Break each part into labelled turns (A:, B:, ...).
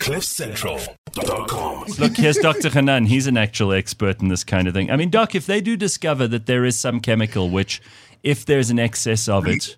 A: CliffCentral.com.
B: Look, here's Dr. Hanan. He's an actual expert in this kind of thing. I mean, Doc, if they do discover that there is some chemical which, if there's an excess of it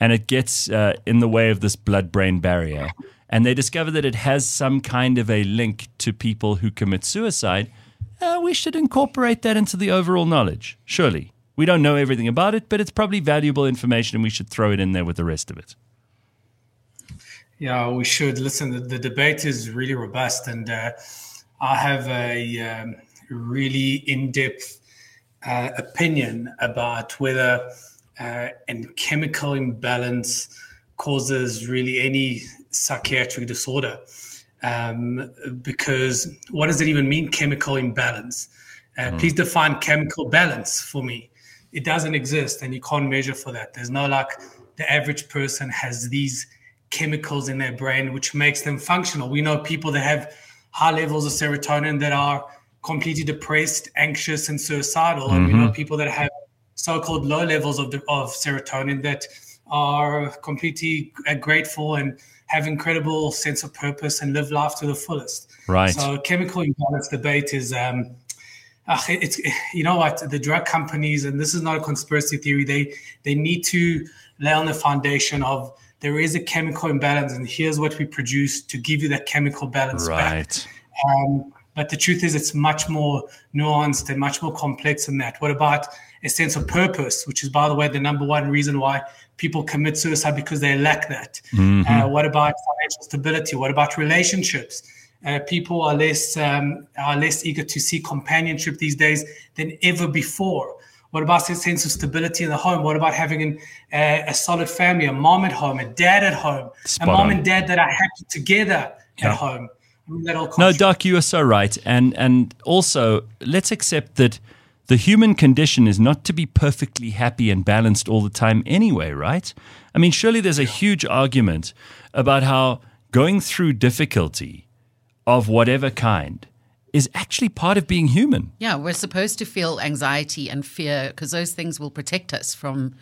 B: and it gets uh, in the way of this blood brain barrier, and they discover that it has some kind of a link to people who commit suicide, uh, we should incorporate that into the overall knowledge, surely. We don't know everything about it, but it's probably valuable information and we should throw it in there with the rest of it.
C: Yeah, we should. Listen, the, the debate is really robust, and uh, I have a um, really in depth uh, opinion about whether uh, a chemical imbalance causes really any psychiatric disorder. Um, because what does it even mean, chemical imbalance? Uh, mm. Please define chemical balance for me. It doesn't exist, and you can't measure for that. There's no like the average person has these chemicals in their brain which makes them functional. We know people that have high levels of serotonin that are completely depressed, anxious, and suicidal, mm-hmm. and we know mm-hmm. people that have so-called low levels of, the, of serotonin that are completely grateful and have incredible sense of purpose and live life to the fullest.
B: Right.
C: So chemical imbalance debate is um, uh, it's you know what the drug companies and this is not a conspiracy theory they they need to lay on the foundation of there is a chemical imbalance and here's what we produce to give you that chemical balance
B: right.
C: back. Um, but the truth is it's much more nuanced and much more complex than that. What about a sense of purpose, which is by the way the number one reason why people commit suicide because they lack that. Mm-hmm. Uh, what about financial stability? What about relationships? Uh, people are less um, are less eager to see companionship these days than ever before. What about a sense of stability in the home? What about having an, uh, a solid family, a mom at home, a dad at home, Spot a mom on. and dad that are happy together yeah. at home? I mean,
B: no, Doc, you are so right, and and also let's accept that the human condition is not to be perfectly happy and balanced all the time anyway, right? I mean, surely there's a huge argument about how going through difficulty of whatever kind is actually part of being human.
D: Yeah, we're supposed to feel anxiety and fear because those things will protect us from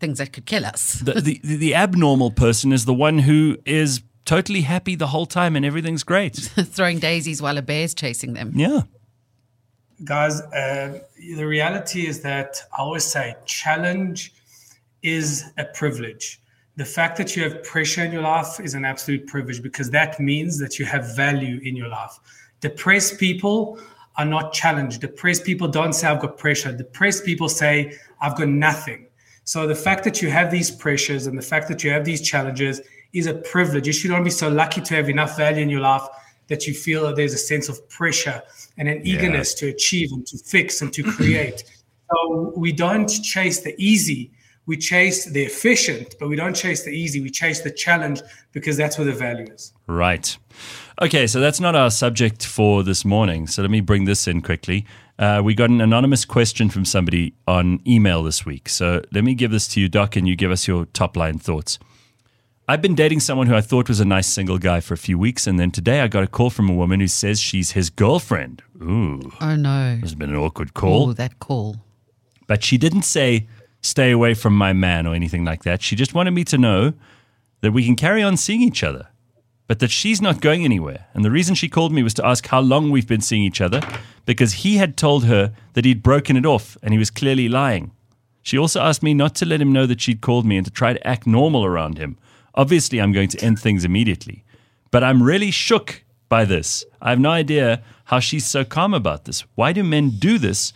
D: things that could kill us.
B: the, the, the abnormal person is the one who is totally happy the whole time and everything's great.
D: Throwing daisies while a bear's chasing them.
B: Yeah
C: guys, uh, the reality is that I always say challenge is a privilege. The fact that you have pressure in your life is an absolute privilege because that means that you have value in your life. Depressed people are not challenged. Depressed people don't say, I've got pressure. Depressed people say, I've got nothing. So the fact that you have these pressures and the fact that you have these challenges is a privilege. You should not be so lucky to have enough value in your life that you feel that there's a sense of pressure and an eagerness yeah. to achieve and to fix and to create. so we don't chase the easy, we chase the efficient, but we don't chase the easy. We chase the challenge because that's where the value is.
B: Right. Okay, so that's not our subject for this morning. So let me bring this in quickly. Uh, we got an anonymous question from somebody on email this week. So let me give this to you, Doc, and you give us your top line thoughts. I've been dating someone who I thought was a nice single guy for a few weeks, and then today I got a call from a woman who says she's his girlfriend. Ooh.
D: Oh, no.
B: Has been an awkward call.
D: Oh, that call.
B: But she didn't say, stay away from my man or anything like that. She just wanted me to know that we can carry on seeing each other, but that she's not going anywhere. And the reason she called me was to ask how long we've been seeing each other, because he had told her that he'd broken it off and he was clearly lying. She also asked me not to let him know that she'd called me and to try to act normal around him Obviously, I'm going to end things immediately. But I'm really shook by this. I have no idea how she's so calm about this. Why do men do this?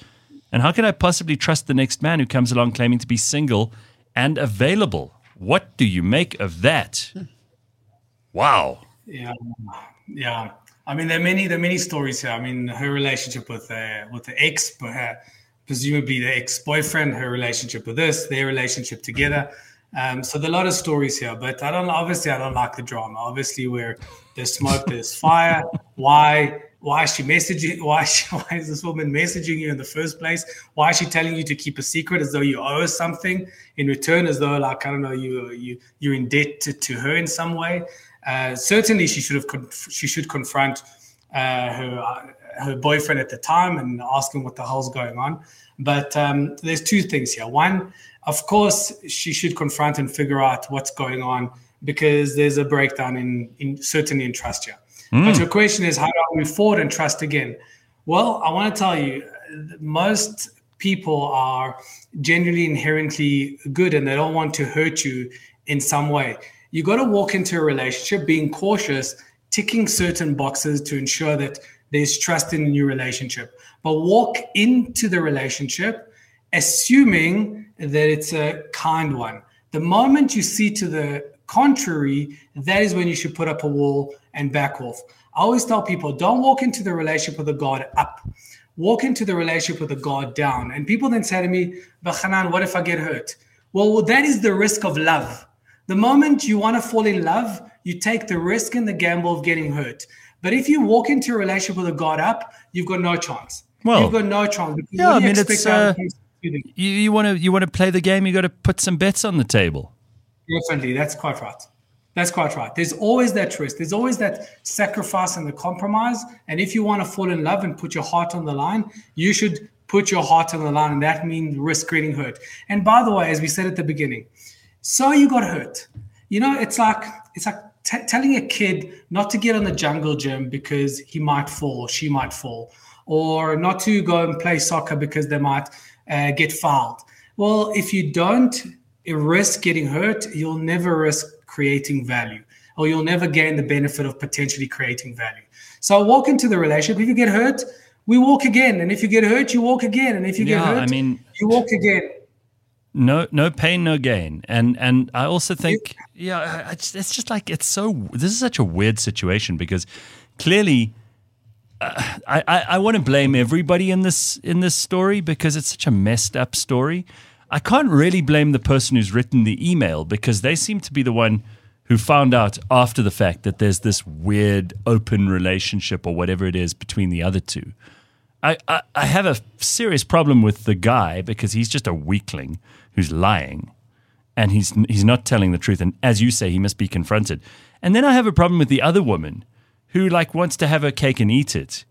B: And how can I possibly trust the next man who comes along claiming to be single and available? What do you make of that? Wow.
C: Yeah, yeah. I mean, there are many, there are many stories here. I mean, her relationship with uh, with the ex, presumably the ex boyfriend, her relationship with this, their relationship together. Um, so there are a lot of stories here, but I don't obviously I don't like the drama. Obviously, where there's smoke, there's fire. Why why is she messaging? Why is, she, why is this woman messaging you in the first place? Why is she telling you to keep a secret as though you owe her something in return, as though like I don't know you you you're in debt to, to her in some way? Uh, certainly, she should have conf- she should confront uh, her uh, her boyfriend at the time and ask him what the hell's going on. But um, there's two things here. One of course, she should confront and figure out what's going on because there's a breakdown in, in certainly in trust here. But your question is, how do I move forward and trust again? Well, I want to tell you, most people are genuinely inherently good and they don't want to hurt you in some way. You got to walk into a relationship being cautious, ticking certain boxes to ensure that there's trust in a new relationship. But walk into the relationship assuming that it's a kind one. The moment you see to the contrary, that is when you should put up a wall and back off. I always tell people don't walk into the relationship with a guard up. Walk into the relationship with a guard down. And people then say to me, But Hanan, what if I get hurt? Well, that is the risk of love. The moment you want to fall in love, you take the risk and the gamble of getting hurt. But if you walk into a relationship with a guard up, you've got no chance.
B: Well,
C: you've got no chance.
B: yeah, I
C: you
B: mean, it's,
C: expect out of
B: uh. You, you want to you want to play the game. You got to put some bets on the table.
C: Definitely, that's quite right. That's quite right. There's always that risk. There's always that sacrifice and the compromise. And if you want to fall in love and put your heart on the line, you should put your heart on the line, and that means risk getting hurt. And by the way, as we said at the beginning, so you got hurt. You know, it's like it's like t- telling a kid not to get on the jungle gym because he might fall, she might fall, or not to go and play soccer because they might uh, get fouled. Well, if you don't risk getting hurt, you'll never risk creating value, or you'll never gain the benefit of potentially creating value. So walk into the relationship. If you get hurt, we walk again, and if you get hurt, you walk again, and if you get
B: Yeah,
C: hurt,
B: I mean-
C: you walk again.
B: No, no pain, no gain. And and I also think, yeah, it's just like it's so. This is such a weird situation because clearly, uh, I I, I want to blame everybody in this in this story because it's such a messed up story. I can't really blame the person who's written the email because they seem to be the one who found out after the fact that there's this weird open relationship or whatever it is between the other two. I, I, I have a serious problem with the guy because he's just a weakling who's lying and he's he's not telling the truth and as you say he must be confronted. And then i have a problem with the other woman who like wants to have her cake and eat it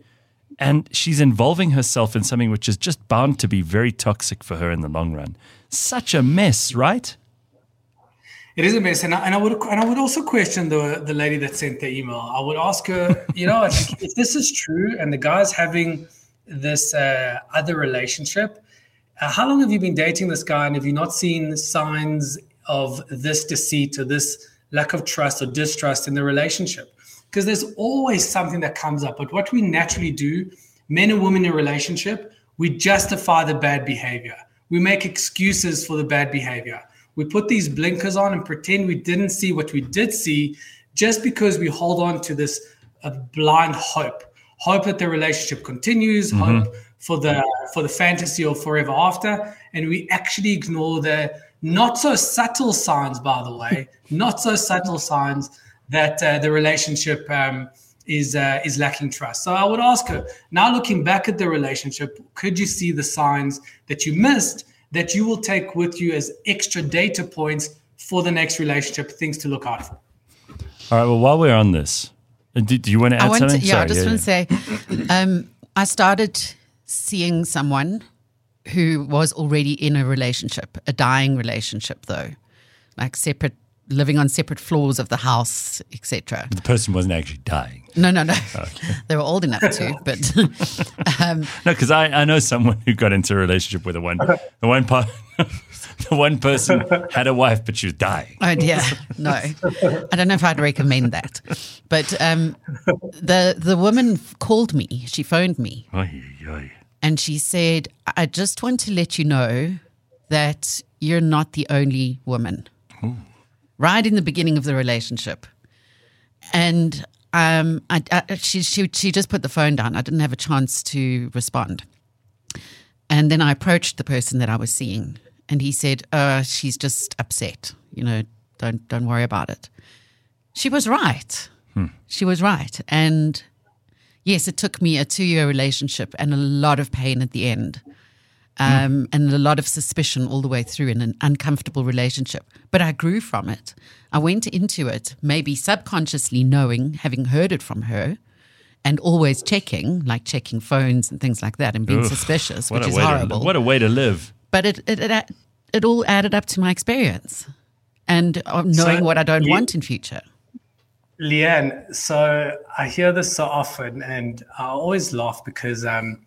B: and she's involving herself in something which is just bound to be very toxic for her in the long run. Such a mess right?
C: It is a mess, and I, and I would and I would also question the the lady that sent the email. I would ask her, you know, if, if this is true, and the guy's having this uh, other relationship, how long have you been dating this guy, and have you not seen signs of this deceit or this lack of trust or distrust in the relationship? Because there's always something that comes up. But what we naturally do, men and women in a relationship, we justify the bad behavior. We make excuses for the bad behavior. We put these blinkers on and pretend we didn't see what we did see just because we hold on to this uh, blind hope. Hope that the relationship continues, hope for the for the fantasy of forever after, and we actually ignore the not so subtle signs, by the way, not so subtle signs that uh, the relationship um, is uh, is lacking trust. So I would ask her now, looking back at the relationship, could you see the signs that you missed that you will take with you as extra data points for the next relationship, things to look out for?
B: all right well while we're on this uh, do, do you want to add
D: I want to,
B: something
D: yeah, I
B: Sorry,
D: just want to say, um, I started seeing someone who was already in a relationship, a dying relationship, though, like separate, living on separate floors of the house, etc.
B: the person wasn't actually dying
D: No, no, no, they were old enough to, but um,
B: No, because I, I know someone who got into a relationship with the one the one part the one person had a wife but she was dying.
D: Oh dear, no. I don't know if I'd recommend that. But um, the the woman called me. She phoned me,
B: Oy, oy.
D: And she said, "I just want to let you know that you're not the only woman." Right in the beginning of the relationship, and um, I, I, she she she just put the phone down. I didn't have a chance to respond. And then I approached the person that I was seeing, and he said, uh, "She's just upset. You know, don't don't worry about it." She was right. She was right, and yes, it took me a two-year relationship and a lot of pain at the end, um, and a lot of suspicion all the way through in an uncomfortable relationship. But I grew from it. I went into it maybe subconsciously knowing, having heard it from her. And always checking, like checking phones and things like that, and being
B: Oof,
D: suspicious, which is horrible
B: to what a way to live.
D: but it it, it it all added up to my experience and knowing
C: So
D: what I don't
C: you-
D: want in future.
C: Leanne, so I hear this so often, and I always laugh because um,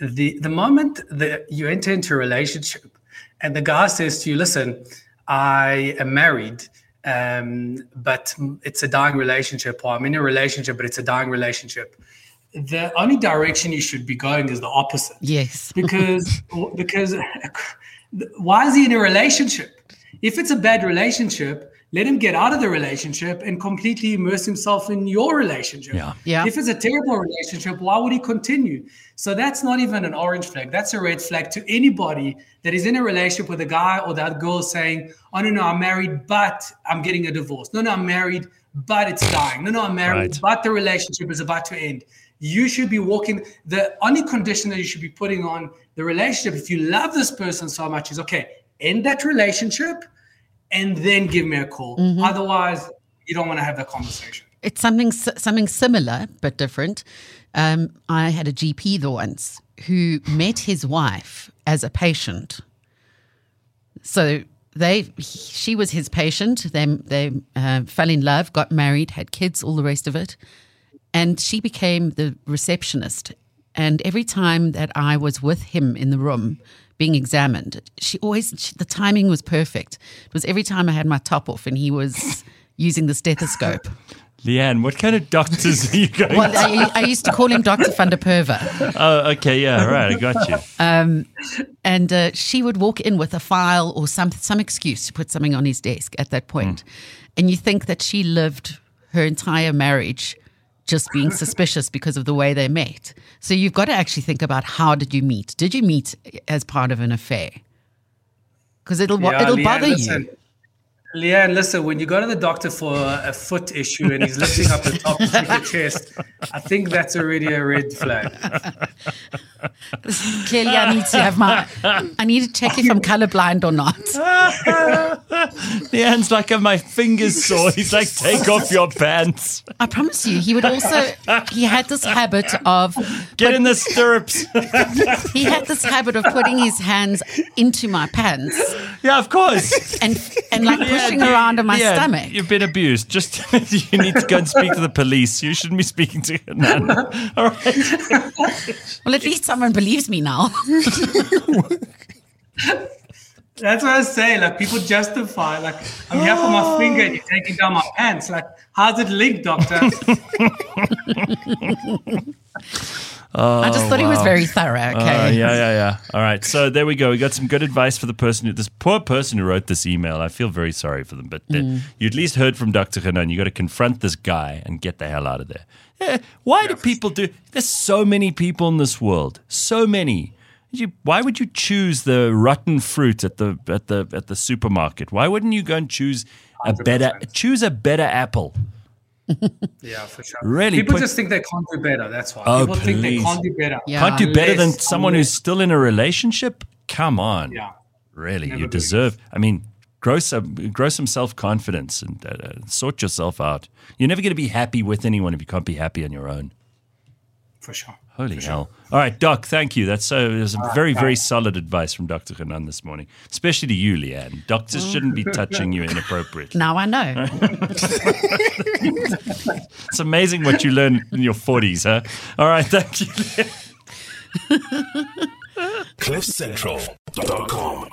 C: the the moment that you enter into a relationship, and the guy says to you, "Listen, I am married, um, but it's a dying relationship, or I'm in a relationship, but it's a dying relationship." The only direction you should be going is the opposite.
D: Yes.
C: because because why is he in a relationship? If it's a bad relationship, let him get out of the relationship and completely immerse himself in your relationship.
B: Yeah.
D: Yeah.
C: If it's a terrible relationship, why would he continue? So that's not even an orange flag. That's a red flag to anybody that is in a relationship with a guy or that girl saying, Oh, no, no, I'm married, but I'm getting a divorce. No, no, I'm married, but it's dying. No, no, I'm married,
B: Right.
C: but the relationship is about to end. You should be walking. The only condition that you should be putting on the relationship, if you love this person so much, is okay, end that relationship and then give me a call. Otherwise, you don't want to have that conversation.
D: It's something something similar but different. Um, I had a GP the once who met his wife as a patient. So they, she was his patient. They they uh, fell in love, got married, had kids, all the rest of it, and she became the receptionist. And every time that I was with him in the room being examined, she always she, the timing was perfect. It was every time I had my top off and he was using the stethoscope.
B: Leanne, what kind of doctors are you going
D: Well,
B: to?
D: I, I used to call him Dr. van der Perver.
B: Oh, okay, yeah, right, I got you.
D: And uh, she would walk in with a file or some, some excuse to put something on his desk at that point. And you think that she lived her entire marriage just being suspicious because of the way they met. So you've got to actually think about how did you meet? Did you meet as part of an affair? Because it'll,
C: Yeah,
D: it'll
C: Leanne,
D: bother
C: listen.
D: you.
C: Leanne, listen, when you go to the doctor for a foot issue and he's lifting up the top of your chest, I think that's already a red flag.
D: Clearly, I need to have my, I need to check if I'm colorblind or not.
B: Leanne's like, "Are my fingers sore?" He's like, "Take off your pants,
D: I promise you, he would also, he had this habit of
B: get in the stirrups."
D: he had this habit of putting his hands into my pants
B: yeah, of course.
D: and and like pushing around on my
B: Yeah,
D: stomach.
B: You've been abused. Just you need to go and speak to the police. You shouldn't be speaking to Hanan. All right.
D: Well, at least someone believes me now.
C: That's what I say. Like people justify, like I'm here for my finger and you're taking down my pants. Like, how's it linked, doctor?
D: I just thought he was very thorough. Okay.
B: Uh, yeah, yeah, yeah. All right. So there we go. We got some good advice for the person who, this poor person who wrote this email. I feel very sorry for them, but uh, you at least heard from Dr. Hanan. You got to confront this guy and get the hell out of there. Yeah, why do people do? There's so many people in this world. So many. You, why would you choose the rotten fruit at the at the at the supermarket? Why wouldn't you go and choose a better
C: 100%.
B: choose a better apple?
C: yeah, for sure.
B: Really
C: People
B: put-
C: just think they can't do better. That's why.
B: Oh,
C: people think they can't do better.
D: Yeah.
B: Can't do better than
C: Unless-
B: someone who's still in a relationship? Come on.
C: Yeah.
B: Really,
C: Never
B: you
C: believe.
B: deserve. I mean, grow some, grow some self confidence and uh, uh, sort yourself out. You're never going to be happy with anyone if you can't be happy on your own.
C: For sure.
B: Holy hell! All right, Doc. Thank you. That's so. It was very, very solid advice from Doctor Hanan this morning, especially to you, Leanne. Doctors shouldn't be touching you inappropriately.
D: Now I know.
B: It's amazing what you learn in your forties, huh? All right, thank you.
A: CliffCentral.com.